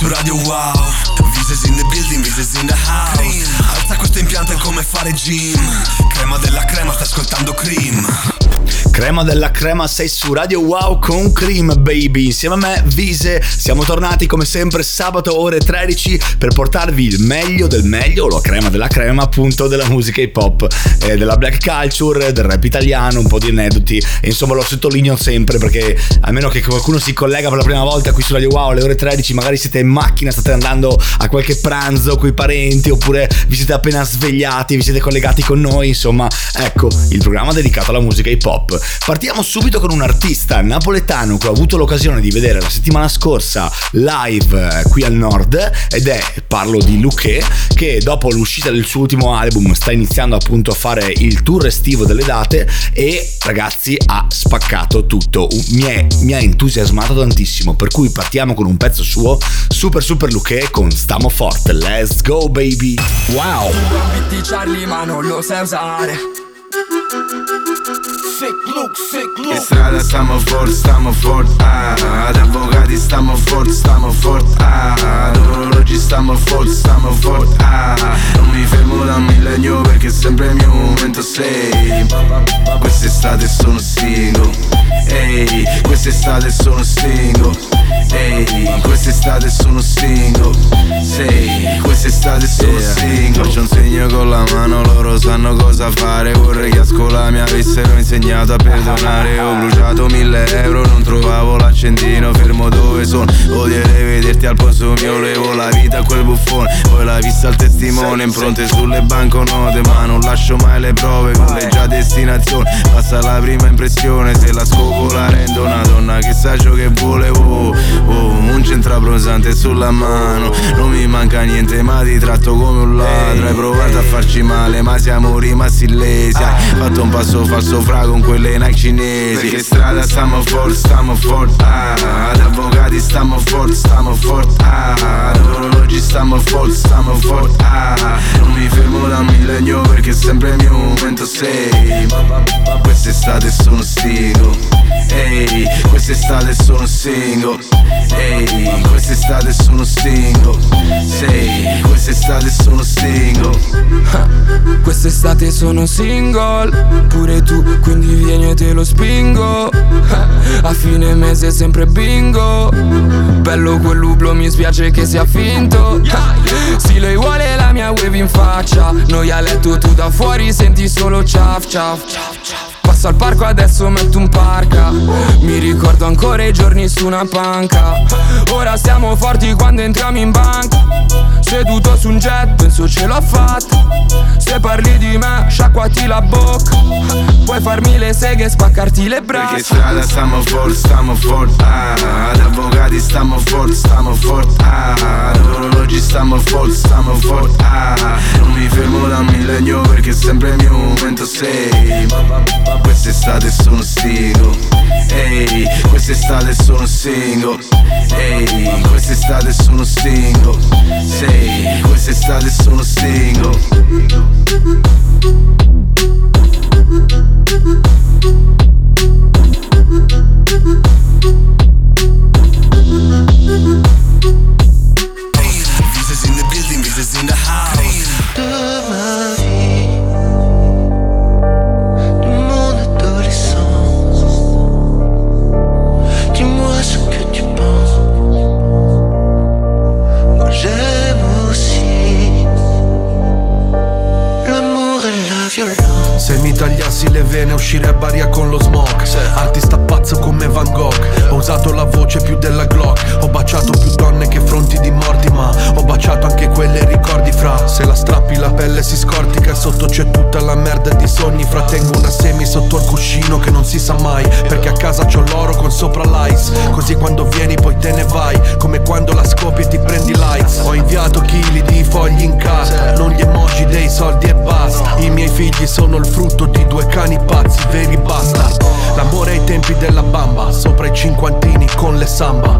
su Radio Wow. Vises in the building, Vises in the house. Alza questo impianto è come fare gym. Crema della crema, sta ascoltando Cream Crema della crema sei su Radio Wow con Cream Baby. Insieme a me Vise siamo tornati come sempre sabato ore 13 Per portarvi il meglio del meglio La crema della crema appunto della musica hip hop eh, Della black culture, del rap italiano Un po' di aneddoti. E insomma lo sottolineo sempre perché almeno che qualcuno si collega per la prima volta qui su Radio Wow alle ore 13 Magari siete in macchina, state andando a qualche pranzo con i parenti Oppure vi siete appena svegliati, vi siete collegati con noi Insomma ecco il programma dedicato alla musica hip hop Partiamo subito con un artista napoletano che ho avuto l'occasione di vedere la settimana scorsa live eh, qui al nord ed è, parlo di Luque, che dopo l'uscita del suo ultimo album sta iniziando appunto a fare il tour estivo delle date e ragazzi ha spaccato tutto, mi, è, mi ha entusiasmato tantissimo, per cui partiamo con un pezzo suo, super super Luque con Stamo Forte, let's go baby! Wow! Charlie ma non lo sai usare Sick look, sick look. In strada stiamo forte, stiamo forte ah, Ad avvocati stiamo forte, stiamo forte ah, Ad orologi stiamo forte, stiamo forte ah, Non mi fermo da millennio perché è sempre il mio momento sei Quest'estate sono single. Ehi, quest'estate sono single Ehi, quest'estate sono single. Sei, quest'estate sono yeah. single. Faccio un segno con la mano, loro sanno cosa fare. Vorrei che a scuola mi avessero insegnato a perdonare. Ho bruciato mille euro, non trovavo l'accendino. Fermo dove sono, odierei vederti al posto mio. Levo la vita a quel buffone, poi la vista al testimone. Impronte sulle banconote, ma non lascio mai le prove Con le già destinazione, passa la prima impressione Se la scopo la rendo una donna che sa ciò che volevo oh, Un centraprosante sulla mano. Non mi manca niente ma ti tratto come un ladro. Hai provato a farci male ma siamo rimasti illesi Hai fatto un passo falso fra con quelle Nike cinesi. Perché strada stiamo forte, stiamo forte ah, Ad avvocati stiamo forte, stiamo forte ah, Ad orologi stiamo forte, stiamo forte ah, Non mi fermo da millennio perché sempre il mio momento. Sei Quest'estate sono stigo Ehi, quest'estate sono single Ehi, quest'estate sono single. Sei, quest'estate sono single. Quest'estate sono single. Pure tu, quindi vieni e te lo spingo. A fine mese sempre bingo. Bello quell'ublo, mi spiace che sia finto. Sì, lei vuole la mia wave in faccia. Noi a letto tu da fuori senti solo ciaf ciaf ciaf Passo al parco adesso metto un parca. Mi ricordo ancora i giorni su una panca. Ora siamo forti quando entriamo in banca. Seduto su un jet penso ce l'ho fatta. Se parli di me sciacquati la bocca. Puoi farmi le seghe e spaccarti le braccia. Perché strada stiamo forte, stiamo forte ah, Ad avvocati stiamo forte, stiamo forte ah, Ad orologi stiamo forte, stiamo forte ah, Non mi fermo da millennio perché sempre mio momento sei Quest'estate sono stigo Ehi, quest'estate sono single. Ehi, quest'estate sono single. Sei, quest'estate sono single. Visas in the building, visas in the house. Dis-moi vene uscire a baria con lo smog Artista pazzo come Van Gogh Ho usato la voce più della Glock samba.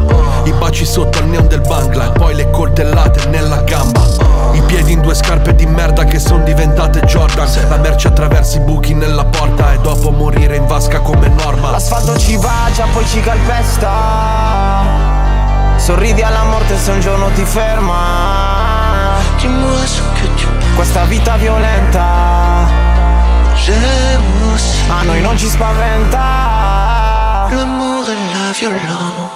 I baci sotto al neon del bangla E poi le coltellate nella gamba. I piedi in due scarpe di merda che son diventate Jordan. La merce attraverso i buchi nella porta E dopo morire in vasca come Norma. L'asfalto ci bacia, poi ci calpesta. Sorridi alla morte se un giorno ti ferma. Questa vita violenta. A noi non ci spaventa. L'amour et la violence.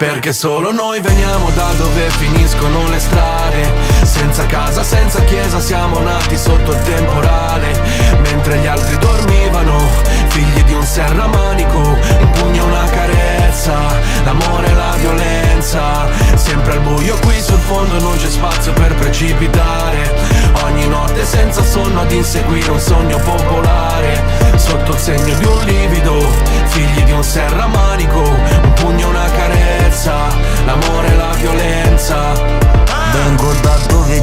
Perché solo noi veniamo da dove finiscono le strade. Senza casa, senza chiesa, siamo nati sotto il temporale. Mentre gli altri dormivano, figli di un serramanico Un pugno, una carezza, l'amore e la violenza. Sempre al buio qui sul fondo non c'è spazio per precipitare. Ogni notte senza sonno ad inseguire un sogno popolare. Sotto il segno di un livido, figli di un serramanico l'amore e la violenza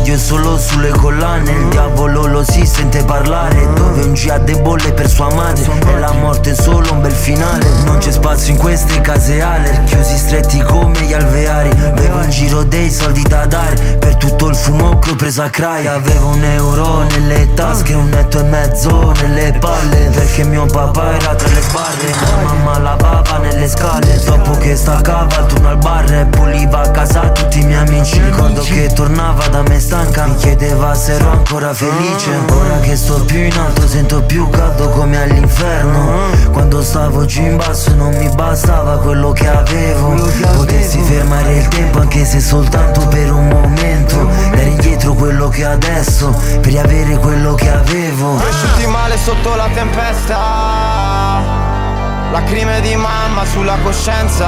dove Dio è solo sulle collane Il diavolo lo si sente parlare Dove un jihad bolle per sua madre E la morte è solo un bel finale. Non c'è spazio in queste case ale Chiusi stretti come gli alveari. Avevo in giro dei soldi da dare Per tutto il fumo che ho preso a cry Avevo un euro nelle tasche Un netto e mezzo nelle palle Perché mio papà era tra le sbarre La mamma lavava nelle scale. Dopo che staccava il turno al bar E puliva a casa tutti i miei amici. Ricordo che tornava da me stanca. Mi chiedeva se ero ancora felice. Ora che sto più in alto sento più caldo come all'inferno. Quando stavo giù in basso non mi bastava quello che avevo. Potessi fermare il tempo anche se soltanto per un momento. Dare indietro quello che ho adesso Per riavere quello che avevo. Cresciuti male sotto la tempesta. Lacrime di mamma sulla coscienza.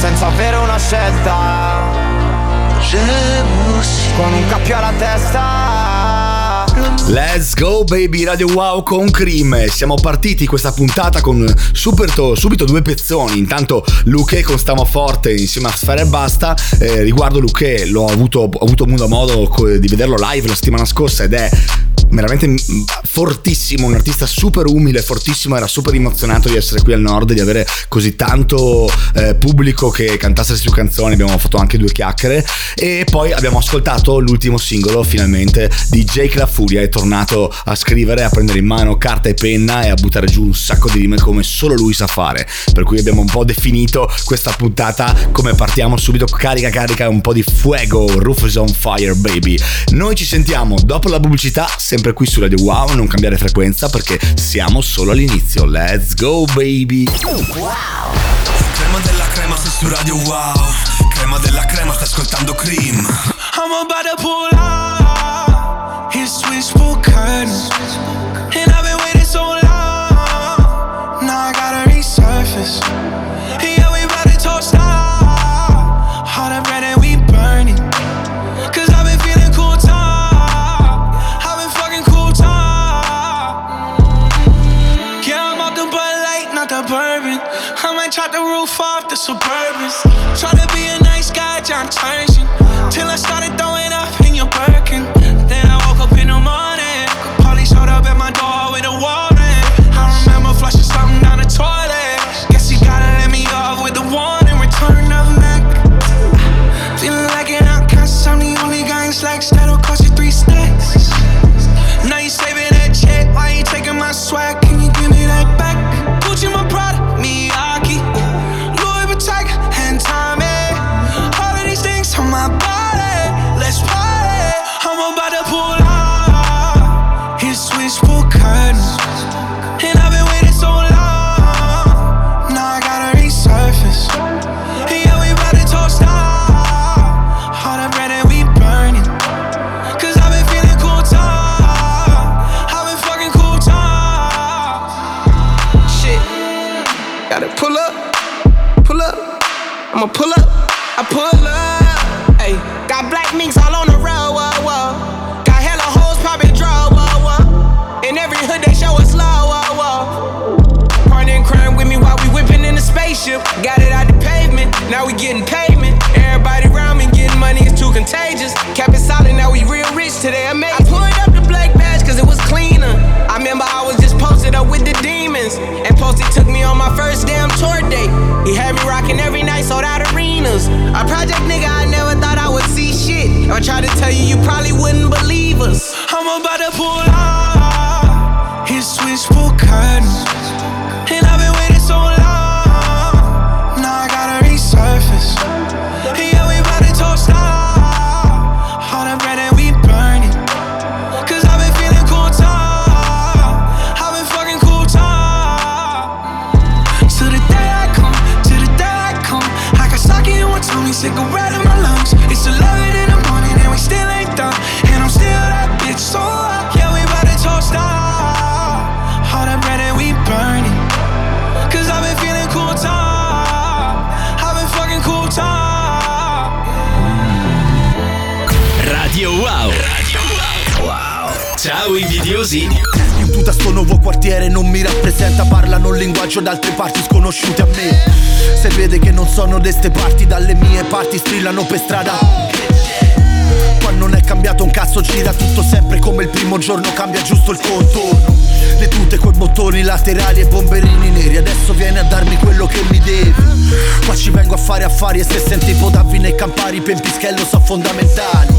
Senza avere una scelta Con un cappio alla testa. Let's go baby Radio Wow con Cream. Siamo partiti questa puntata con super to- subito due pezzoni. Intanto Luque con Stamo Forte insieme a Sfera e Basta. Eh, Riguardo Luque l'ho avuto, ho avuto modo, di vederlo live la settimana scorsa ed è veramente fortissimo, un artista super umile, fortissimo, era super emozionato di essere qui al nord, di avere così tanto eh, pubblico che cantasse le sue canzoni, abbiamo fatto anche due chiacchiere e poi abbiamo ascoltato l'ultimo singolo finalmente di Jake La Furia, è tornato a scrivere, a prendere in mano carta e penna e a buttare giù un sacco di rime come solo lui sa fare, per cui abbiamo un po' definito questa puntata come partiamo subito carica carica un po' di fuego, Roof is on fire baby. Noi ci sentiamo dopo la pubblicità sempre qui su Radio Wow, non cambiare frequenza perché siamo solo all'inizio. Let's go baby. Crema della crema sei su Radio Wow Crema della crema stai ascoltando Cream I'm about to pull out his switchboard curtains. And I've been waiting so long. Now I gotta resurface. Today, amazing. I pulled up the black badge cause it was cleaner. I remember I was just posted up with the demons. And Posty took me on my first damn tour date. He had me rocking every night, sold out arenas. A project nigga, I never thought I would see shit. If I tried to tell you, you probably wouldn't believe us. I'm about to pull out his switchboard curtains. Linguaggio d'altre parti sconosciute a me. Se vede che non sono deste parti, dalle mie parti strillano per strada. Qua non è cambiato un cazzo, gira tutto sempre come il primo giorno, cambia giusto il contorno. Le tute coi bottoni laterali e bomberini neri, adesso vieni a darmi quello che mi devi. Qua ci vengo a fare affari e se senti podavvi nei campari, pempischello sono fondamentali.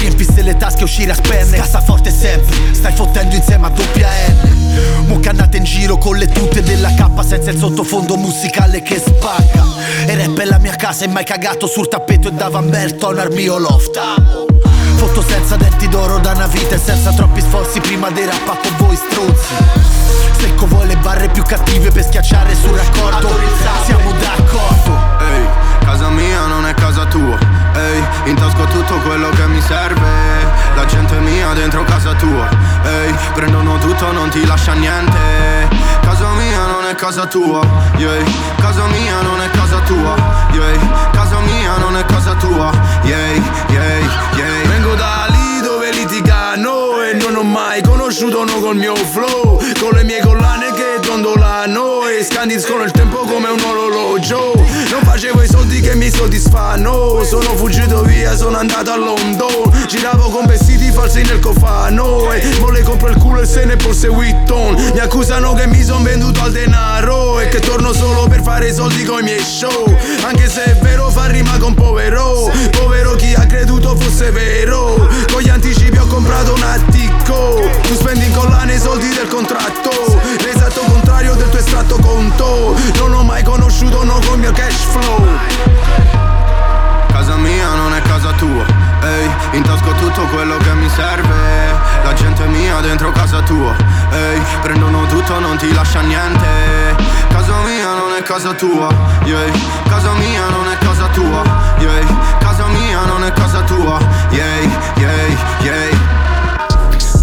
Riempiste le tasche, uscire a spenne, cassaforte sempre, stai fottendo insieme a doppia N. Mucca andate in giro con le tute della K senza il sottofondo musicale che spacca. E rap è la mia casa e mai cagato sul tappeto e dava Berton al mio loft. Foto senza denti d'oro da una vita e senza troppi sforzi prima dei rappa con voi struzzi Secco vuoi le barre più cattive per schiacciare sul raccordo. Siamo d'accordo. Ehi, casa mia non è casa tua. Ehi, intasco tutto quello che mi serve. La gente mia dentro casa tua. Ehi, prendono tutto, non ti lascia niente. Casa mia è casa tua yeah. Casa mia non è casa tua yeah. Casa mia non è casa tua yeah, yeah, yeah. Vengo da lì dove litigano E non ho mai conosciuto uno col mio flow Con le mie collane che dondolano E scandiscono il tempo come un orologio. Non facevo i soldi che mi soddisfanno. Sono fuggito via, sono andato a London. Giravo con vestiti falsi nel cofano. E mo le compro il culo e se ne borse Witton Mi accusano che mi son venduto al denaro E che torno solo per fare i soldi con i miei show. Anche se è vero fa rima con povero. Povero chi ha creduto fosse vero. Con gli anticipi ho comprato un attico. Tu spendi in collane i soldi del contratto. L'esatto contrario del tuo estratto conto. Non ho mai conosciuto uno con il mio cash flow. Casa mia non è casa tua. Ehi, intasco tutto quello che mi serve. La gente mia dentro casa tua. Ehi, prendono tutto, non ti lascia niente. Casa mia non è casa tua. Yeah. Casa mia non è casa tua. Yeah. Casa mia non è casa tua. Yeah, yeah, yeah.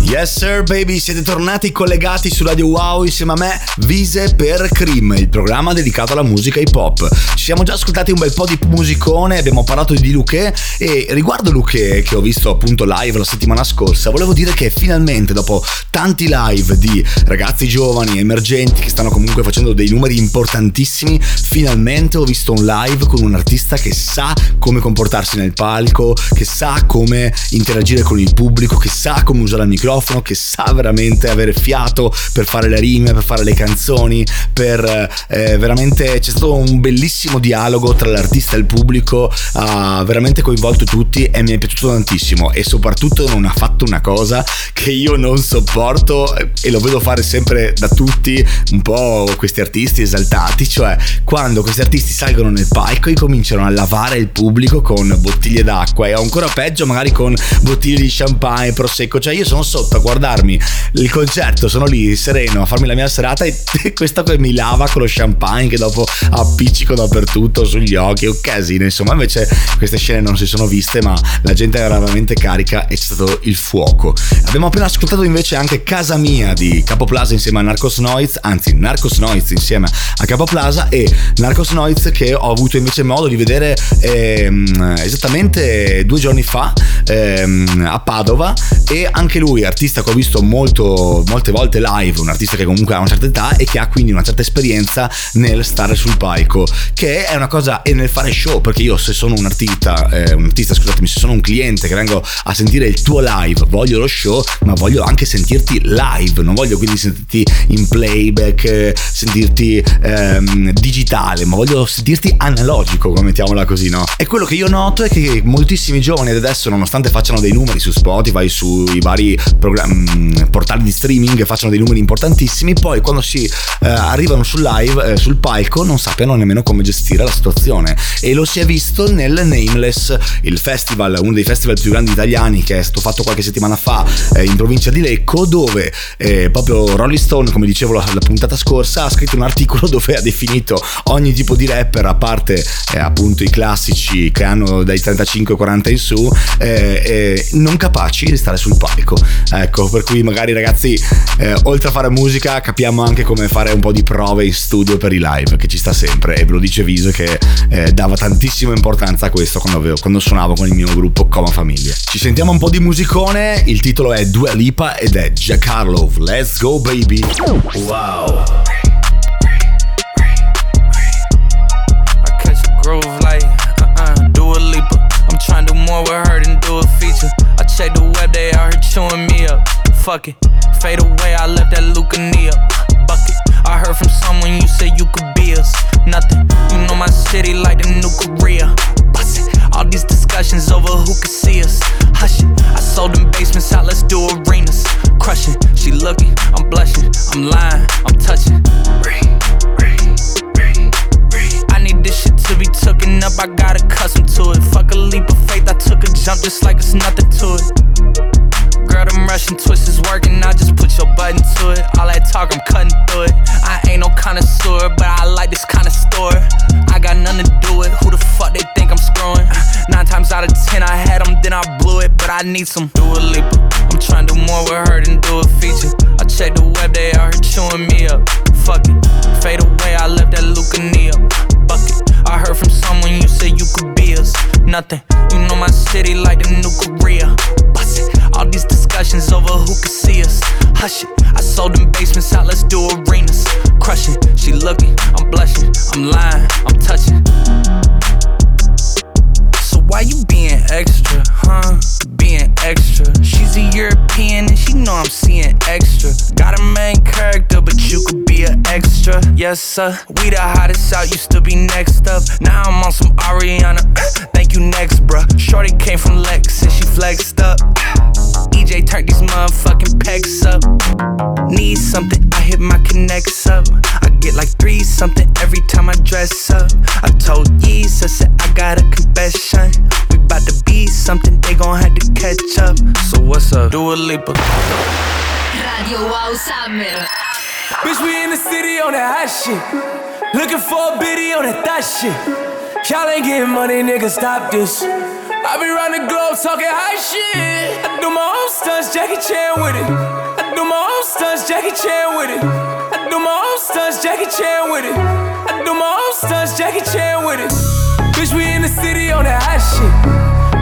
Yes sir baby, siete tornati collegati su Radio Wow insieme a me, Vise per Cream, il programma dedicato alla musica hip hop. Ci siamo già ascoltati un bel po' di musicone, abbiamo parlato di Luque e riguardo Luque che ho visto appunto live la settimana scorsa, volevo dire che finalmente dopo tanti live di ragazzi giovani, emergenti che stanno comunque facendo dei numeri importantissimi, finalmente ho visto un live con un artista che sa come comportarsi nel palco, che sa come interagire con il pubblico, che sa come usare il microfono che sa veramente avere fiato per fare le rime, per fare le canzoni, per eh, veramente c'è stato un bellissimo dialogo tra l'artista e il pubblico, ha veramente coinvolto tutti e mi è piaciuto tantissimo e soprattutto non ha fatto una cosa che io non sopporto e lo vedo fare sempre da tutti un po' questi artisti esaltati, cioè quando questi artisti salgono nel palco e cominciano a lavare il pubblico con bottiglie d'acqua e ancora peggio magari con bottiglie di champagne, prosecco, cioè io sono sotto a guardarmi il concerto, sono lì sereno a farmi la mia serata e questa che mi lava con lo champagne che dopo appiccico dappertutto sugli occhi, un casino, insomma invece queste scene non si sono viste ma la gente era veramente carica e c'è stato il fuoco. Abbiamo appena ascoltato invece anche Casa Mia di Capo Plaza insieme a Narcos Noiz, anzi Narcos Noiz insieme a Capo Plaza e Narcos Noiz che ho avuto invece modo di vedere ehm, esattamente due giorni fa ehm, a Padova e anche lui artista che ho visto molto, molte volte live, un artista che comunque ha una certa età e che ha quindi una certa esperienza nel stare sul palco, che è una cosa e nel fare show, perché io se sono un artista, eh, un artista scusatemi, se sono un cliente che vengo a sentire il tuo live, voglio lo show, ma voglio anche sentirti live, non voglio quindi sentirti in playback, sentirti ehm, digitale, ma voglio sentirti analogico, come mettiamola così, no? E quello che io noto è che moltissimi giovani ad adesso, nonostante facciano dei numeri su Spotify, sui vari programmi, portali di streaming facciano dei numeri importantissimi, poi quando si eh, arrivano sul live, eh, sul palco, non sappiano nemmeno come gestire la situazione. E lo si è visto nel Nameless, il festival, uno dei festival più grandi italiani che è stato fatto qualche settimana fa eh, in provincia di Lecco, dove eh, proprio Rolling Stone, come dicevo la, la, puntata scorsa, ha scritto un articolo dove ha definito ogni tipo di rapper, a parte eh, appunto i classici che hanno dai 35-40 in su, eh, non capaci di stare sul palco. Ecco, per cui magari ragazzi, eh, oltre a fare musica, capiamo anche come fare un po' di prove in studio per i live, che ci sta sempre. E ve lo dice Viso che eh, dava tantissima importanza a questo quando, avevo, quando suonavo con il mio gruppo Coma Famiglia. Ci sentiamo un po' di musicone, il titolo è Dua Lipa ed è Giancarlo. Let's go baby. Wow. groove like Fuck it, fade away, I left that Lucania bucket. I heard from someone you said you could be us. Nothing, you know my city like the new Korea. All these discussions over who could see us. Hush it, I sold them basements out, let's do arenas. Crushing, she looking, I'm blushing, I'm lying, I'm touching. I need this shit to be tooken up, I got accustomed to it. Fuck a leap of faith, I took a jump just like it's nothing to it. Girl, them Russian twists is working, I just put your button to it. All that talk, I'm cutting through it. I ain't no connoisseur, but I like this kind of store. I got nothing to do with who the fuck they think I'm screwing. Nine times out of ten, I had them, then I blew it, but I need some Dua Lipa. I'm trying to do more with her than do a feature. I check the web, they out here chewing me up. Fuck it, fade away, I left that Lucania bucket. I heard from someone you said you could be us. Nothing, you know my city like the new Korea. All these discussions over who could see us. Hush it, I sold them basements out, let's do arenas. Crushing, she looking, I'm blushing, I'm lying, I'm touching. So why you being extra, huh? Being extra. She's a European and she know I'm seeing extra. Got a main character, but you could be an extra. Yes, sir. We the hottest out, used to be next up. Now I'm on some Ariana. Thank you, next, bruh. Shorty came from Lex and she flexed up. EJ turned these motherfucking pecs up. Need something, I hit my connects up. I get like three something every time I dress up. I told Yeez, I said I got a confession. We bout to be something, they gon' have to catch up. So what's up? Do a leap Radio Wow Summer. Bitch, we in the city on that hot shit. Looking for a biddy on that thot shit. Y'all ain't getting money, nigga, stop this. I be round the globe talking high shit. I do my own stunts, Jackie Chan with it. I do my own stunts, Jackie Chan with it. I do my own stunts, Jackie Chan with it. I do my own stunts, Jackie Chan with it. Bitch, we in the city on that hot shit.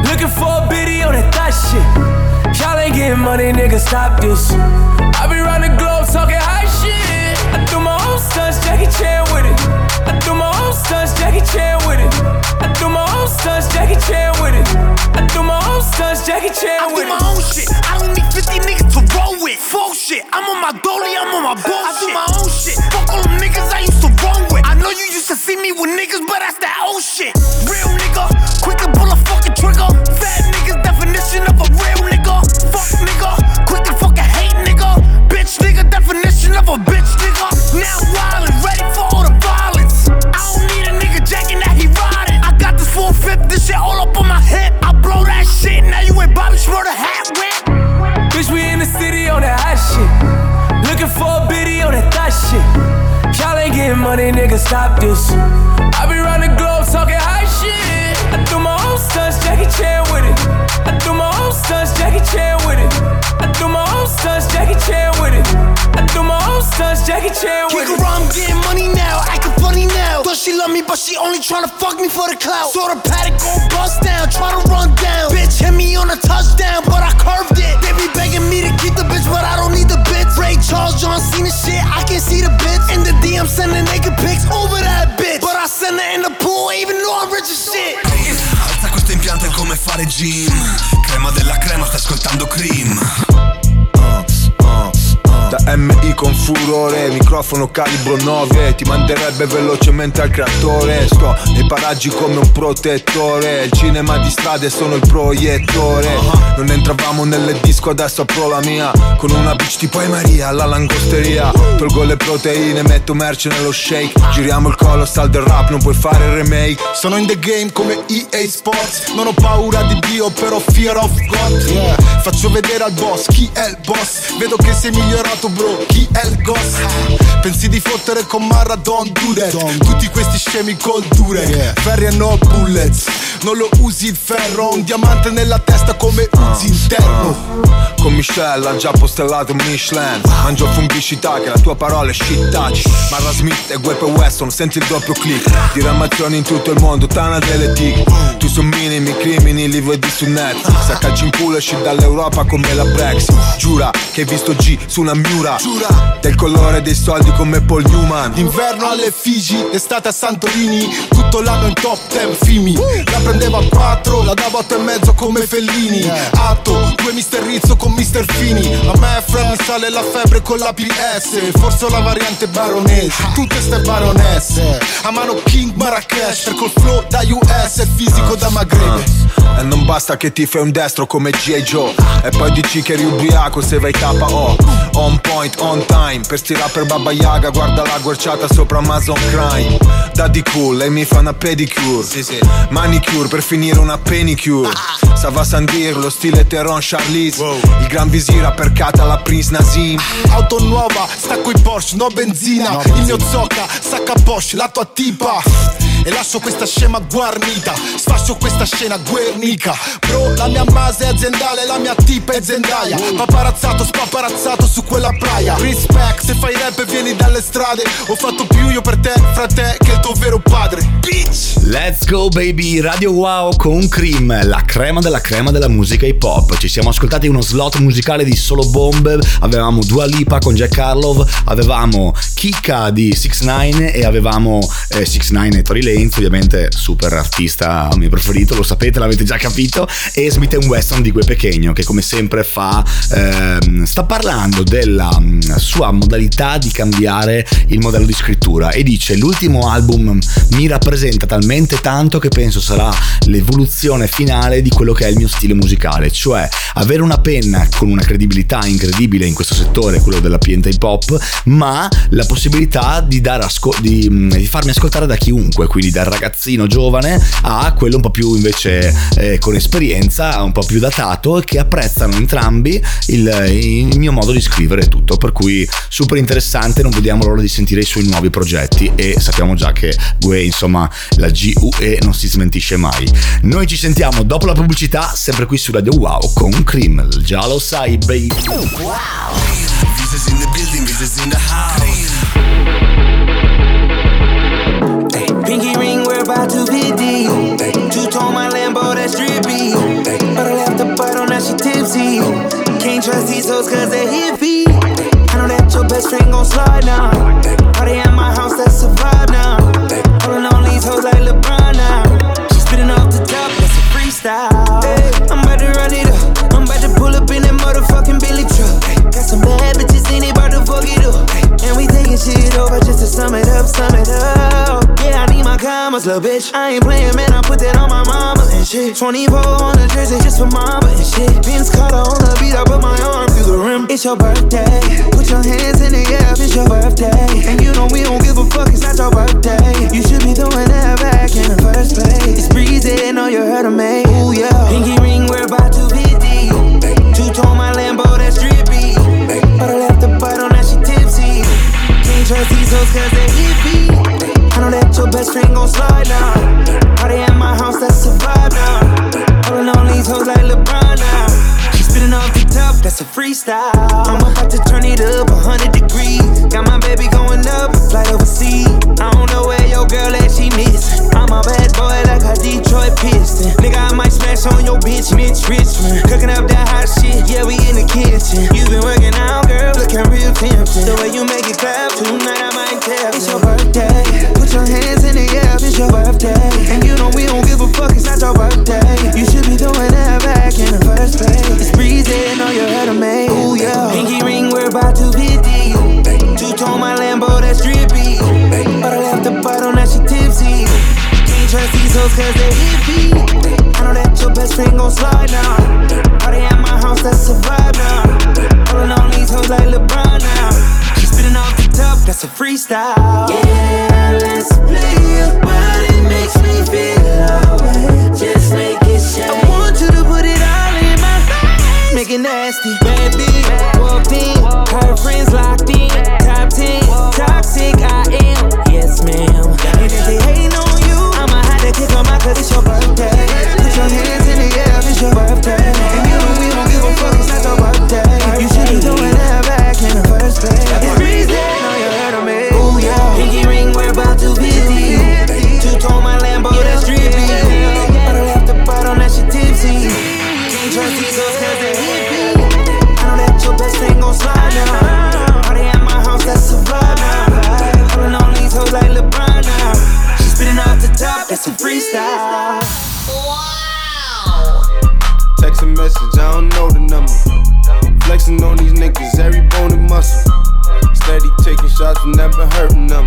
Looking for a biddy on that thot shit. Y'all ain't getting money, nigga, stop this. I be round the globe talking high. I do my own stunts, Jackie Chan with it. I do my own stunts, Jackie Chan with it. I do my own stunts, Jackie Chan with it. I do my own stunts, Jackie Chan with it. I do my own shit. I don't need 50 niggas to roll with. Full shit. I'm on my dolly, I'm on my bullshit. I do my own shit. Fuck all them niggas I used to roll with. I know you used to see me with niggas, but that's that old shit. Real nigga, quick to pull a fucking trigger. Fat niggas, definition of a real nigga. Fuck nigga, quick to fucking hate nigga. Bitch nigga, definition of a stop this. I be round the globe talking high shit. I do my own stunts, Jackie Chan with it. I do my own stunts, Jackie Chan with it. I do my own stunts, Jackie Chan with it. I do my own stunts, Jackie Chan with Kick it. around, I'm getting money now, acting funny now. Thought she love me, but she only tryna fuck me for the clout. Saw the paddock go bust down, try to run down. Bitch hit me on a touchdown, but I curved it. They be begging me to keep the bitch, but I don't need the John Cena shit, I can see the bits. In the DM, sending naked pics over that bitch. But I send her in the pool, even though I'm rich as shit. Alza questo impianto è come fare gym Crema della crema, stai ascoltando cream Da MI con furore, microfono calibro 9 Ti manderebbe velocemente al creatore. Sto nei paraggi come un protettore Il cinema di strade sono il proiettore. Non entravamo nelle disco, adesso apro la mia Con una bitch tipo E Maria alla langosteria. Tolgo le proteine, metto merce nello shake. Giriamo il colossal del rap, non puoi fare il remake. Sono in the game come EA Sports. Non ho paura di Dio, però fear of God. Yeah. Faccio vedere al boss chi è il boss. Vedo che sei migliorato bro, chi è il boss? Pensi di fottere con Marra, don't do that Tutti questi scemi col dure. Ferri e no bullets. Non lo usi il ferro Un diamante nella testa come usi interno Con Michelle ha già postellato Michelin. Mangio fungicità che la tua parola è shit touch Marra Smith e Guepe Weston senti il doppio click. Diramazioni in tutto il mondo, tana delle tig Tu su minimi crimini li vedi su net Se calci in culo esci dall'Europa come la Brexit. Giura che hai visto G su una miura Del colore dei soldi come Paul Newman. Inverno alle Figi, estate a Santorini Tutto l'anno in top 10 fimi. La prendevo a 4, la davo a 8 e mezzo come Fellini. Atto, due Mister Rizzo con Mister Fini. A me mi sale la febbre con la PS Forse ho la variante baronese. Tutte ste baronesse. A mano King Marrakesh Col flow da US e fisico da Maghreb E non basta che ti fai un destro come G.I. Joe. E poi dici che eri ubriaco se vai KO On point, on time. Per sti rapper Baba Yaga Guarda la guerciata sopra Amazon Crime Daddy cool, lei mi fa una pedicure. Manicure per finire una penicure Sava Sandir, lo stile Teron Charlize. Il gran visira percata la Prince Nazim. Auto nuova, stacco i Porsche, no benzina. Il mio zocca, sacca Porsche, la tua tipa E lascio questa scema guarnita Sfascio questa scena guernica. Bro, la mia base è aziendale, la mia tipa è Zendaya Paparazzato, spaparazzato su quella playa Respect, se fai rap e vieni dalle strade. Ho fatto più io per te, fra te, che il tuo vero padre. Bitch! Let's go baby, Radio Wow con Cream, la crema della crema della musica hip hop. Ci siamo ascoltati uno slot musicale di solo bombe, avevamo Dua Lipa con Jack Harlow, avevamo Kika di 6 9 e avevamo eh, 6 9 e Tori Lanez, ovviamente super artista mio preferito, lo sapete, l'avete già capito, e Smith Weston di Gue Pechegno che come sempre fa, ehm, sta parlando della mm, sua modalità di cambiare il modello di scrittura e dice l'ultimo album mi rappresenta talmente tanto che penso sarà l'evoluzione finale di quello che è il mio stile musicale, cioè avere una penna con una credibilità incredibile in questo settore, quello dell'ambiente hip hop, ma la possibilità di, asco- di, mm, di farmi ascoltare da chiunque, quindi dal ragazzino giovane a quello un po' più invece eh, con esperienza, un po' più datato, che apprezzano entrambi il, il mio modo di scrivere tutto, per cui super interessante, non vediamo l'ora di sentire i suoi nuovi progetti e sappiamo già che Gue, insomma, la GUE non si smentisce mai. Noi ci sentiamo dopo la pubblicità, sempre qui su Radio Wow con Cream, già lo sai, baby. Visas in the building, visas in the house. Pinky ring, we're about to be deep. Two tone my Lambo, that's drippy. But I left the bottle, now she tipsy. Can't trust these hoes cause they hippie. I know that your best friend gon' slide now. Party at my house, that's a vibe now. Holding on these hoes like LeBron now. She spitting off the top, that's a freestyle. Hey, I'm about to run it up. I'm about to pull up in that motherfucking Billy truck. Got some bad bitches in it, about to fuck it up. And we taking shit over just to sum it up, sum it up. Yeah, I need my commas, little bitch. I ain't playing, man. I put that on my mama and shit. 24 on the jersey just for mama and shit. Vince Carter on the beat, I put my arm through the rim. It's your birthday. Put your hands in the air it's your birthday. And you know we don't give a fuck, it's not your birthday. You should be doing that back in the first place. It's breezy, know you heard of me. Ooh, yeah. Pinky ring, we're about to be deep. Two tone my Lambo, that's drippy. But I left the bottle, now she tipsy. Can't trust these hoes cause they hippie. I know that your best friend gon' slide now. Party at my house, that's a vibe now. Holding on these hoes like LeBron now. She spitting off the top, that's a freestyle. I'm about to turn it up 100 degrees. Got my baby going up, flight overseas. I don't know where your girl at, she missing. I'm a bad boy like a Detroit Piston. Nigga, I might smash on your bitch, Mitch Richmond. Cooking up that hot shit, yeah, we in the kitchen. You been working out, girl, looking real tempting. The way you make it clap, tonight I might tell. It's your bills cause they hit me. I know that your best friend gon' slide now. Party at my house, that's a vibe now. Pulling on these hoes like LeBron now. She spinning off the top, that's a freestyle. Yeah, let's play your body makes me feel alright. Just make it shine. I want you to put it all in my face. Make it nasty, baby. Walked in, her friends locked in. Top 10, toxic I am. Yes, ma'am. And if they hate no Take a my cause it's your birthday. Put your hands in the air, it's your birthday. like every bone and muscle. Steady taking shots and never hurting them.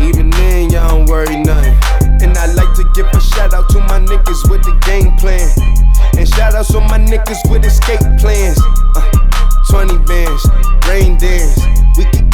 Even then, y'all don't worry nothing. And I like to give a shout out to my niggas with the game plan. And shout outs to my niggas with escape plans. Uh, 20 bands, rain dance. We can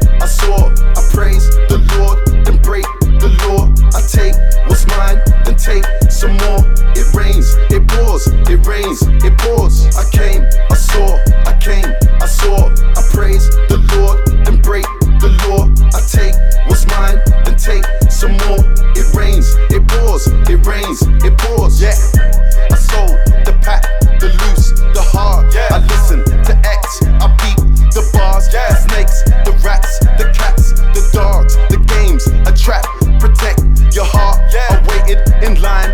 I saw, I praise the Lord, then break the law. I take what's mine, then take some more. It rains, it pours, it rains, it pours. I came, I saw, I came, I saw, I praise the Lord, then break the law. I take what's mine, then take some more. It rains, it pours, it rains, it pours. Yeah, I sold bars, the snakes, the rats, the cats, the dogs, the games, a trap, protect your heart. I waited in line,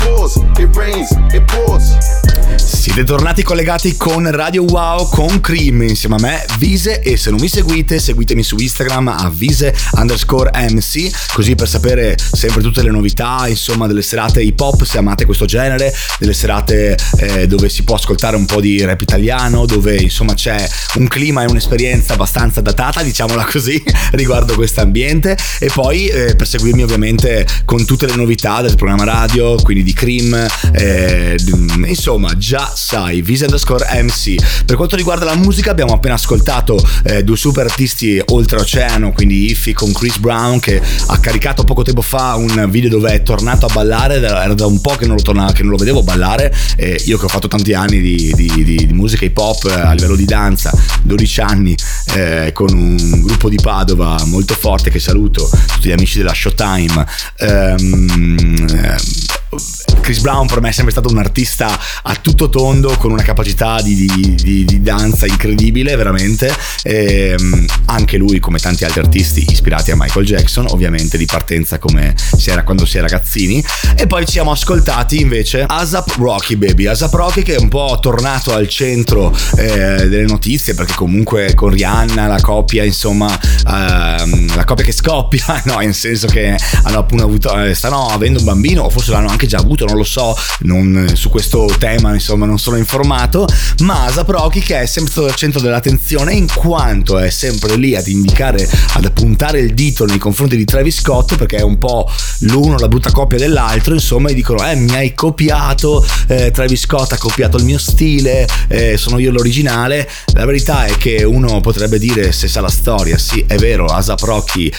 Siete tornati collegati con Radio Wow con Cream insieme a me, Vise e se non mi seguite seguitemi su Instagram a Vise underscore MC così per sapere sempre tutte le novità insomma delle serate hip hop se amate questo genere, delle serate eh, dove si può ascoltare un po' di rap italiano, dove insomma c'è un clima e un'esperienza abbastanza datata diciamola così riguardo questo ambiente. E poi eh, per seguirmi ovviamente con tutte le novità del programma radio, quindi di Cream, eh, insomma già sai, Visa underscore MC. Per quanto riguarda la musica abbiamo appena ascoltato eh, due super artisti oltreoceano, quindi Iffy con Chris Brown che ha caricato poco tempo fa un video dove è tornato a ballare, era da un po' che non lo, tornava, che non lo vedevo ballare, eh, io che ho fatto tanti anni di, di, di, di musica hip hop eh, a livello di danza, 12 anni eh, con un gruppo di Padova molto forte che saluto, tutti gli amici della Showtime. Ehm, Chris Brown per me è sempre stato un artista a tutto tondo con una capacità di, di, di, di danza incredibile veramente. E, anche lui come tanti altri artisti ispirati a Michael Jackson ovviamente di partenza come si era quando si è ragazzini. E poi ci siamo ascoltati invece ASAP Rocky Baby. ASAP Rocky che è un po' tornato al centro eh, delle notizie perché comunque con Rihanna la coppia insomma ehm, la coppia che scoppia no nel senso che hanno appunto avuto eh, stanno avendo un bambino o forse l'hanno anche già avuto non lo so non, su questo tema insomma non sono informato ma ASAP Rocky che è sempre stato al centro dell'attenzione in quanto è sempre lì ad indicare ad puntare il dito nei confronti di Travis Scott perché è un po' l'uno la brutta coppia dell'altro insomma e dicono eh mi hai copiato eh, Travis Scott ha copiato il mio stile eh, sono io l'originale. La verità è che uno potrebbe dire se sa la storia. Sì è vero ASAP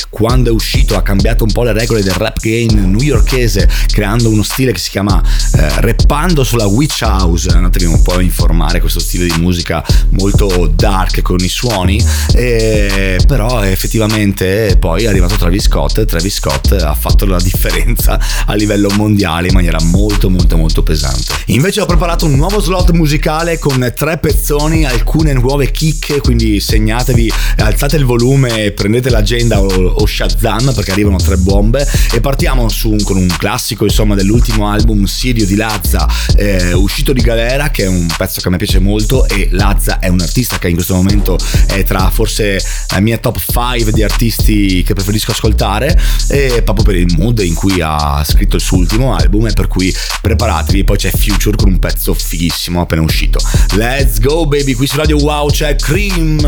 quando è uscito ha cambiato un po' le regole del rap game newyorkese creando uno stile che si chiama eh, Reppando sulla Witch House, andatevi un po' a informare questo stile di musica molto dark con i suoni, e, però effettivamente poi è arrivato Travis Scott, Travis Scott ha fatto la differenza a livello mondiale in maniera molto molto molto pesante. Invece ho preparato un nuovo slot musicale con tre pezzoni, alcune nuove chicche, quindi segnatevi, alzate il volume, prendete l'agenda o, o Shazam perché arrivano tre bombe. E partiamo su, con un classico insomma dell'ultimo album Sirio di Lazza eh, uscito di galera che è un pezzo che a me piace molto e Lazza è un artista che in questo momento è tra forse la mia top 5 di artisti che preferisco ascoltare e proprio per il mood in cui ha scritto il suo ultimo album e per cui preparatevi poi c'è Future con un pezzo fighissimo appena uscito let's go baby qui su Radio Wow c'è Cream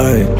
Ehi.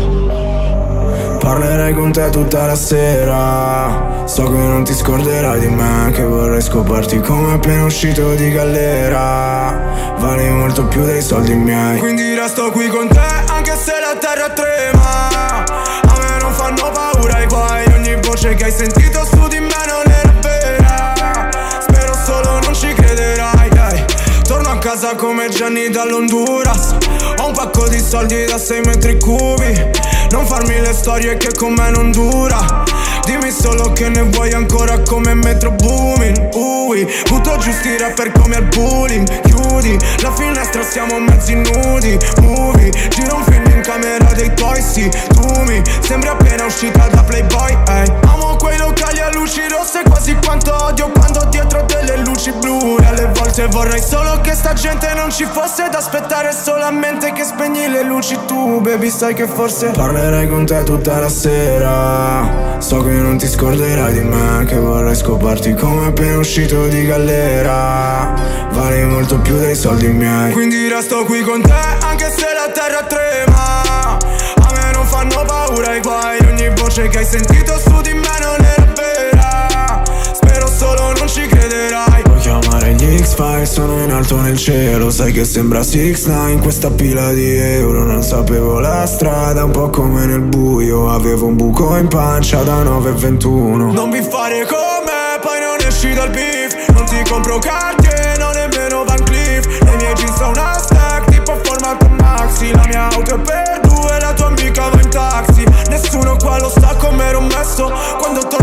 Parlerei con te tutta la sera. So che non ti scorderai di me Che vorrei scoparti come appena uscito di galera. Vali molto più dei soldi miei. Quindi resto qui con te anche se la terra trema. A me non fanno paura i guai Ogni voce che hai sentito su di me non era vera. Spero solo non ci crederai dai. Torno a casa come Gianni dall'Honduras. Ho un pacco di soldi da 6 metri cubi Non farmi le storie che con me non dura Dimmi solo che ne vuoi ancora come Metro Booming Ui, butto giù sti rapper come al bullying Chiudi la finestra siamo mezzi nudi. Movie, giro un film in camera dei tuoi sì. Tu mi sembri appena uscita da Playboy ehi. Amo quei locali a luci rosse quasi quanto odio quando dietro delle luci blu. E alle volte vorrei solo che sta gente non ci fosse Ed aspettare solamente che spegni le luci. Tu Baby sai che forse parlerei con te tutta la sera. So che non ti scorderai di me Che vorrei scoparti come appena uscito di galera. Vali molto più dei soldi miei. Quindi resto qui con te anche se la terra trema. A me non fanno paura i guai Ogni voce che hai sentito su di me non era X-Files, sono in alto nel cielo. Sai che sembra 6 in questa pila di euro. Non sapevo la strada, un po' come nel buio. Avevo un buco in pancia da 9,21 Non vi fare con me, poi non esci dal beef. Non ti compro carte, non nemmeno Van Cleef. Le mie jeans sono una stack, tipo formato maxi. La mia auto è per due, la tua amica va in taxi. Nessuno qua lo sa come ero messo. Quando tornavo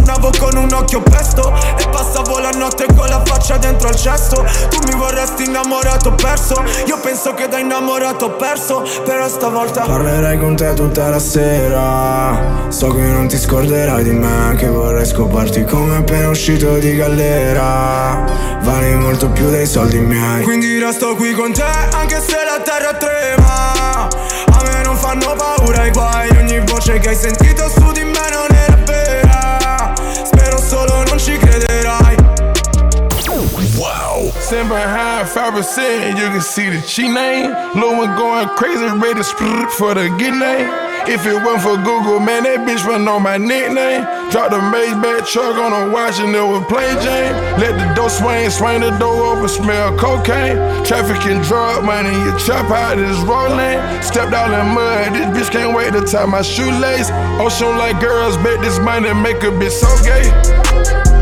con un occhio pesto E passavo la notte con la faccia dentro al cesso Tu mi vorresti innamorato perso? Io penso che da innamorato ho perso Però stavolta Parlerei con te tutta la sera. So che non ti scorderai di me Che vorrei scoparti come appena uscito di galera. Vali molto più dei soldi miei. Quindi resto qui con te anche se la terra trema. A me non fanno paura i guai Ogni voce che hai sentito su di me non Spero solo non ci crederai Wow. Sitting behind 5%, you can see the cheat name. Lil one going crazy, ready to split for the get name. If it wasn't for Google, man, that bitch run on my nickname. Drop the Maybach truck on a watch and it was play Jane. Let the door swing, swing the door open, smell cocaine. Trafficking drug money, you trap out this rolling. Stepped out in mud, this bitch can't wait to tie my shoelace. Ocean like girls, bet this money make a bitch so gay.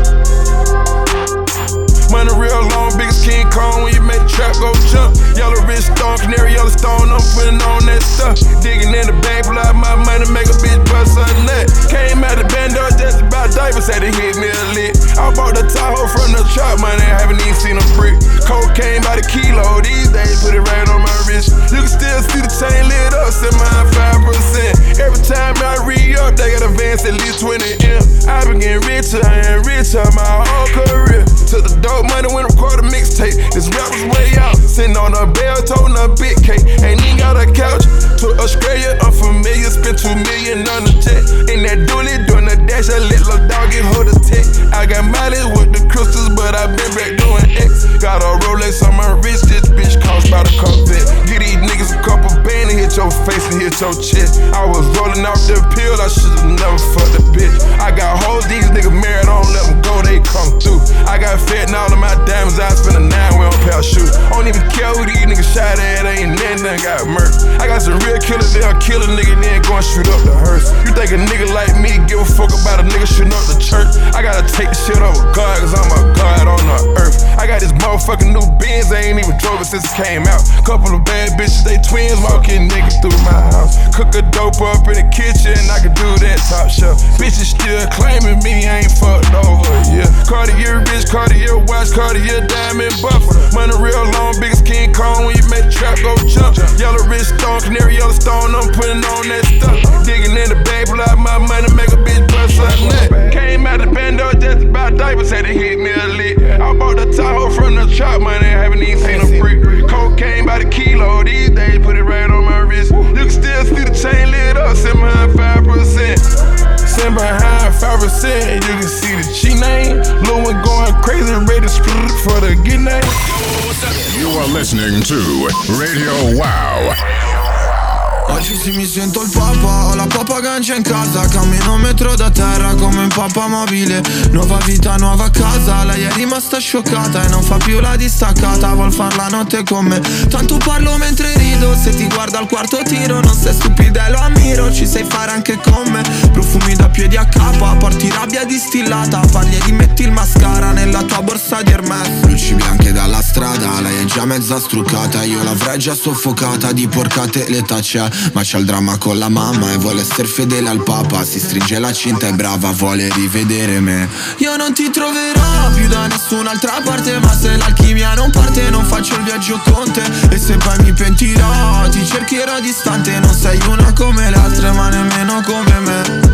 Money real long, big as King Kong when you make the trap go jump. Yellow wrist stone, canary yellow stone, I'm putting on that stuff. Digging in the bank, pull my money, make a bitch bust a nut. Came out the bando just about diapers, had to hit me a lick. I bought the Tahoe from the trap money, haven't even seen a brick. Cocaine by the kilo, these days put it right on my wrist. You can still see the chain lit up, set mine 5%. Every time I re up, they got advance at least 20 M. I been getting richer and richer my whole career. Took the dope money when record a mixtape. This rap was way out. Sitting on a bell, toting a big cake. Ain't even got a couch. To Australia, unfamiliar. Spent two million on the jet. In that dually, doing the dash. A little dog get hold of tech. I got mileage with the crystals, but I been back doing X. Got a Rolex on my wrist. This bitch cost by the carpet. Get these niggas a couple band and hit your face and hit your chest. I was rolling off the pill, I should've never fucked a bitch. I got hoes, these niggas married, I don't let them go, they come through. I got fed and of my diamonds, I spend a nine way on pair shoes. I don't even care who these niggas shot at, ain't nothing that got murdered. I got some real killers, they'll kill a nigga, then go and shoot up the hearse. You think a nigga like me give a fuck about a nigga shooting up the church? I gotta take the shit over God, cause I'm a God on the earth. I got this motherfucking new Benz, I ain't even drove it since it came out. Couple of bad bitches, they twins, walking niggas through my house. Cook a dope up in the kitchen, I can do that top shelf. Bitches still claiming me, I ain't fucked over, yeah. Cartier bitch, Cartier watch, Cartier diamond buffer. Money real long, big as King Kong when you make the trap go jump. Yellow wrist stone, canary yellow stone, I'm putting on that stuff. Digging in the bag, pull out my money, make a bitch bust a nut. Came out the bando just about diapers, had to hit me a lick. I bought the Tahoe from the trap money, haven't even seen a brick. Cocaine by the kilo, these days put it right on my wrist. You can still see the chain lit up, sitting behind 5%. Sitting behind 5%, and you can see the name. One going crazy, ready to for the name. You are listening to Radio Wow. Oggi sì mi sento il papa, ho la papa gancia in casa Cammino metro da terra come un papa mobile. Nuova vita, nuova casa, lei è rimasta scioccata E non fa più la distaccata, vuol far la notte con me. Tanto parlo mentre rido, se ti guardo al quarto tiro Non sei stupida e lo ammiro, ci sai fare anche con me. Profumi da piedi a capa, porti rabbia distillata Parli e rimetti il mascara nella tua borsa di Hermes. Luci bianche dalla strada, lei è già mezza struccata Io l'avrei già soffocata, di porcate l'età c'è ma c'ha il dramma con la mamma e vuole essere fedele al papa. Si stringe la cinta e brava, vuole rivedere me. Io non ti troverò più da nessun'altra parte Ma se l'alchimia non parte non faccio il viaggio con te. E se poi mi pentirò ti cercherò distante. Non sei una come le altre ma nemmeno come me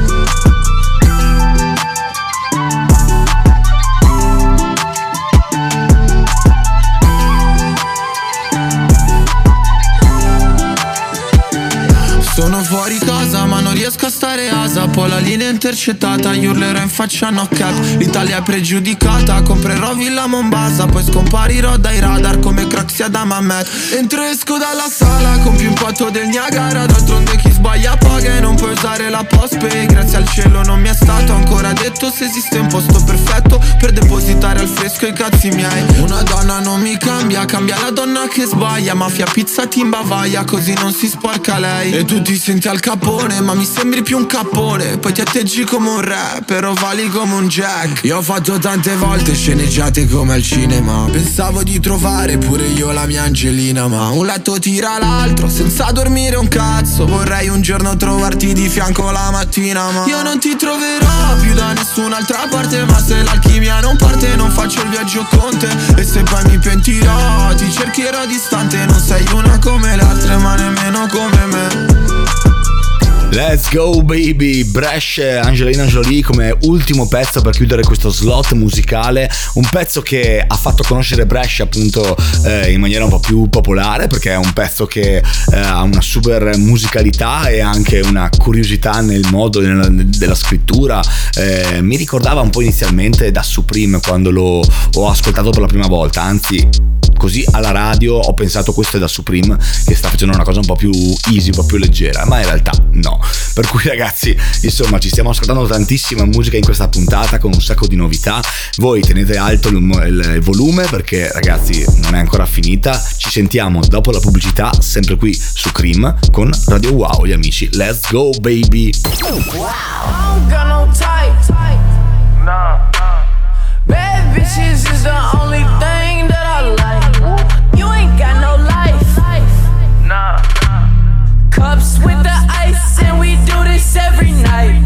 stare asa Poi la linea intercettata, gli urlerò in faccia knockout L'Italia è pregiudicata, comprerò Villa Mombasa Poi scomparirò dai radar come Craxia da Mamet. Entro e esco dalla sala con più impatto del Niagara D'altronde chi sbaglia paga e non puoi usare la postpay Grazie al cielo non mi è stato ancora detto se esiste un posto perfetto Per depositare al fresco i cazzi miei. Una donna non mi cambia, cambia la donna che sbaglia Mafia, pizza, timba, vaia, così non si sporca lei. E tu ti senti al capone, ma mi sembri più un cappone Poi ti atteggi come un re, però vali come un jack. Io ho fatto tante volte sceneggiate come al cinema. Pensavo di trovare pure io la mia Angelina Ma un letto tira l'altro, senza dormire un cazzo. Vorrei un giorno trovarti di fianco la mattina Ma io non ti troverò più da nessun'altra parte Ma se l'alchimia non parte non faccio il viaggio con te. E se poi mi pentirò ti cercherò distante. Non sei una come le altre ma nemmeno come me Let's go baby, Bresh Angelina Jolie come ultimo pezzo per chiudere questo slot musicale, un pezzo che ha fatto conoscere Bresh appunto eh, in maniera un po' più popolare perché è un pezzo che eh, ha una super musicalità e anche una curiosità nel modo nella, della scrittura, eh, mi ricordava un po' inizialmente da Supreme quando l'ho ho ascoltato per la prima volta, anzi così alla radio ho pensato questo è da Supreme che sta facendo una cosa un po' più easy, un po' più leggera, ma in realtà no. Per cui ragazzi, insomma, ci stiamo ascoltando tantissima musica in questa puntata con un sacco di novità. Voi tenete alto il, il volume perché ragazzi non è ancora finita. Ci sentiamo dopo la pubblicità, sempre qui su Cream con Radio Wow, gli amici. Let's go baby. Wow. Bad bitches is the only thing Cups with the ice, and we do this every night.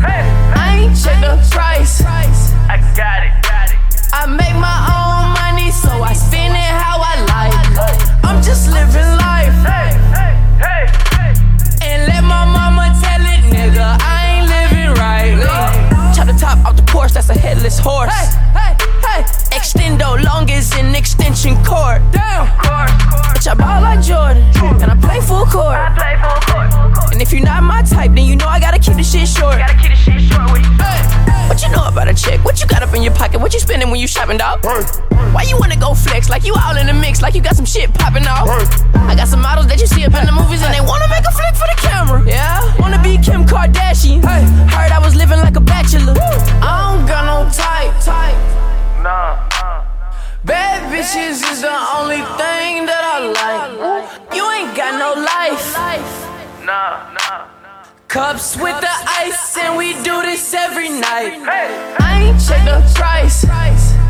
I ain't check the price. I got it. I make my own money, so I spend it how I like. I'm just living life. And let my mama tell it, nigga, I ain't living right. Chop the top off the Porsche, that's a headless horse. Extendo long as an extension cord. Damn bitch, I ball like Jordan. And I play full court. I play full court. And if you're not my type, then you know I gotta keep the shit short. Gotta keep the shit short you. What you know about a chick? What you got up in your pocket? What you spending when you shopping, dog? Why you wanna go flex? Like you all in the mix, like you got some shit popping off. I got some models that you see up in the movies and they wanna make a flick for the camera. Yeah, wanna be Kim Kardashian. Heard I was living like a bachelor. I don't got no type. Nah. Bad bitches is the only thing that I like. You ain't got no life. Nah, nah. Cups with the ice, and we do this every night. I ain't check the price.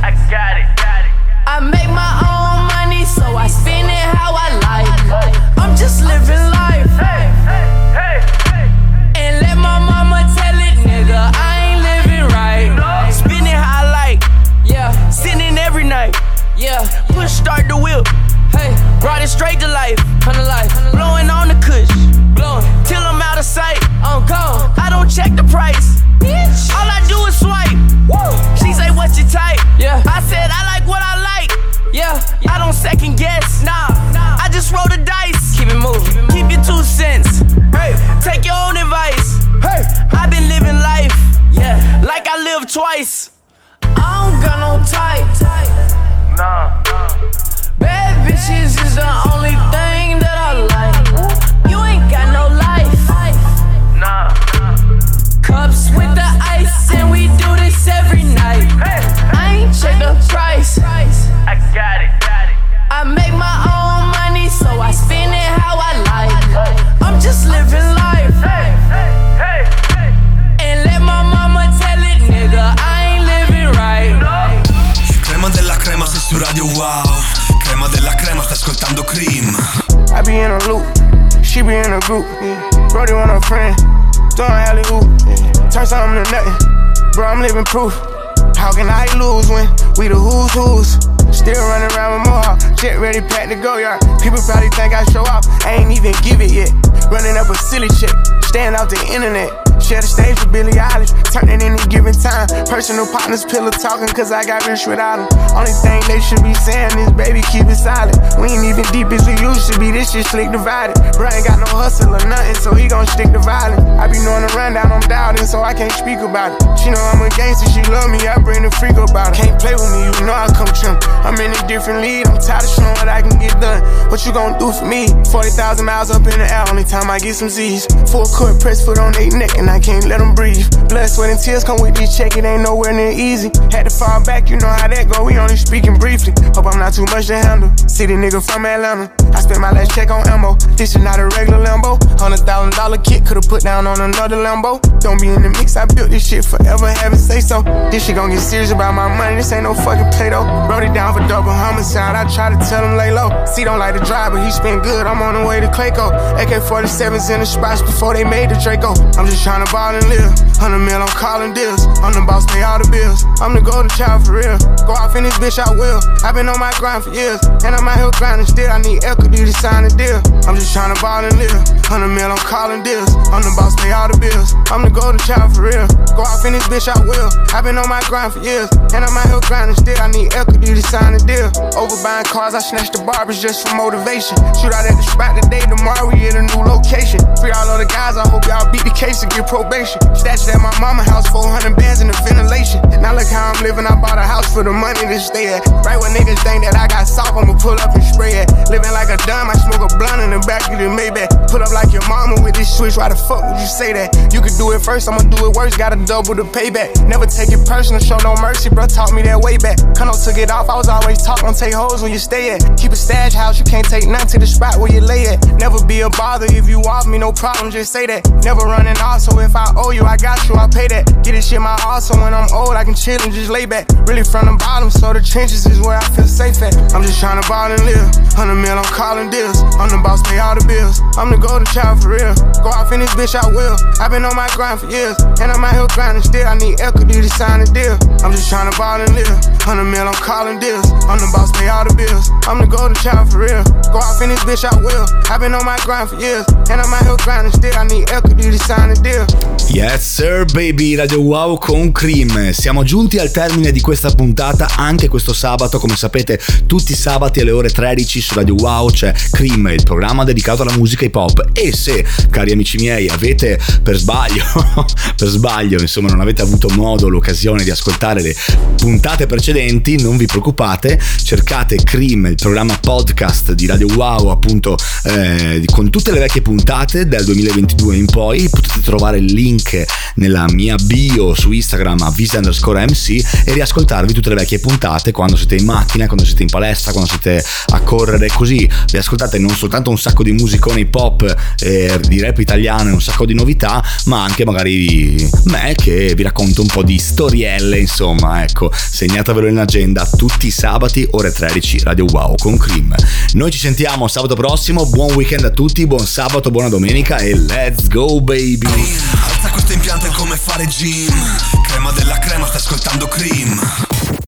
I got it, got it. I make my own money, so I spend it how I like. I'm just living life. And let my mama tell it, nigga. I Yeah, push start the wheel. Hey, brought it straight to life. Come to life. Blowing on the kush. Blowing till I'm out of sight. I'm gone. I don't check the price. Bitch. All I do is swipe. Woo. She say, What's your type? Yeah. I said, I like what I like. Yeah. I don't second guess. Nah. I just roll the dice. Keep it moving. Keep your two cents. Hey, take your own advice. Hey, I've been living life. Yeah. Like I live twice. I don't got no type. Bad bitches is the only thing that su radio wow Crema della crema stai ascoltando Cream I be in a loop, she be in a group. Brody want a friend, throwing alley oop. Turn something to nothing, bro. I'm living proof. How can I lose when we the who's who's? Still running around with more jet ready, packed to go yard. People probably think I show off, I ain't even give it yet. Running up a silly chick, staying out the internet. Share the stage with Billie Eilish, turn it any given time. Personal partners, pillow talking, cause I got rich without them. Only thing they should be saying is, baby, keep it silent. We ain't even deep as we used to be, this shit slick divided. Bro ain't got no hustle or nothing, so he gon' stick to violence. I be knowing the rundown, I'm doubting, so I can't speak about it. She know I'm a gangster, she love me, I bring the freak about it. Can't play with me, you know I come trim. I'm in a different lead, I'm tired of showing what I can get done. What you gon' do for me? 40,000 miles up in the air, only time I get some Z's. Full court press foot on they neck, and I can't let them breathe. Blood, sweat, and tears come with this check, it ain't nowhere near easy. Had to fall back, you know how that go, we only speaking briefly. Hope I'm not too much to handle. City nigga from Atlanta. I spent my last check on ammo. This is not a regular Lambo. Hundred thousand dollar kit could've put down on another Lambo. Don't be in the mix, I built this shit forever, have say so. This shit gon' get serious about my money, this ain't no fucking play though. Wrote it down for double homicide, I try to tell him lay low. C don't like to drive, but he spin good, I'm on the way to Clayco. AK 47s in the spots before they made the Draco. I'm just tryna ball and live. 100 mil, I'm calling deals. I'm the boss, pay all the bills. I'm the golden child for real. Go off in this bitch, I will. I've been on my grind for years, and I'm out here grinding still. I need equity to sign a deal. I'm just tryna ball and live. 100 mil, I'm calling deals. I'm the boss, pay all the bills. I'm the golden child for real. Go off in this bitch, I will. I've been on my grind for years, and I'm out here grinding still. I need equity to sign a deal. Over buying cars, I snatched the barbers just for motivation. Shoot out at the spot today, tomorrow we at a new location. Free all of the guys, I hope y'all beat the case and get probation. Statue at my mama house, 400 bands in the ventilation. Now look how I'm living, I bought a house for the money to stay at. Right when niggas think that I got soft, I'ma pull up and spray it. Living like a dime, I smoke a blunt in the back of the Maybach. Pull up like your mama with this switch, why the fuck would you say that? You could do it first, I'ma do it worse, gotta double the payback. Never take it personal, show no mercy, bro, taught me that way back. Kano took it off, I was always taught, don't take hoes when you stay at. Keep a stash house, you can't take none to the spot where you lay at. Never be a bother if you off me, no problem, just say that. Never running off, so if I owe you, I got you, I pay that. Get this shit my heart, so when I'm old, I can chill and just lay back. Really from the bottom, so the trenches is where I feel safe at. I'm just trying to ball and live. 100 mil, I'm calling deals. I'm the boss, pay all the bills. I'm the golden child for real. Go off in this bitch, I will. I've been on my grind for years, and I'm out here grinding still. I need equity to sign a deal. I'm just trying to ball and live. 100 mil, I'm calling deals. I'm the boss, pay all the bills. I'm the golden child for real. Go off in this bitch, I will. I've been on my grind for years, and I'm out here grinding still. I need equity to sign a deal. Yes sir baby, Radio Wow con Cream. Siamo giunti al termine di questa puntata anche questo sabato, come sapete tutti i sabati alle ore 13 su Radio Wow c'è Cream, il programma dedicato alla musica hip hop e se, cari amici miei, avete per sbaglio, per sbaglio, insomma non avete avuto modo, l'occasione di ascoltare le puntate precedenti, non vi preoccupate, cercate Cream, il programma podcast di Radio Wow appunto eh, con tutte le vecchie puntate del 2022 in poi potete trovare il link nella mia bio su Instagram a visa underscore MC e riascoltarvi tutte le vecchie puntate quando siete in macchina, quando siete in palestra, quando siete a correre, così vi ascoltate non soltanto un sacco di musiconi pop eh, di rap italiano e un sacco di novità, ma anche magari me che vi racconto un po' di storielle, insomma, ecco, segnatevelo in agenda tutti i sabati ore 13 Radio Wow con Cream. Noi ci sentiamo sabato prossimo, buon weekend a tutti, buon sabato, buona domenica e let's go baby! Alza questo impianto è come fare gym. Crema della crema, sta ascoltando Cream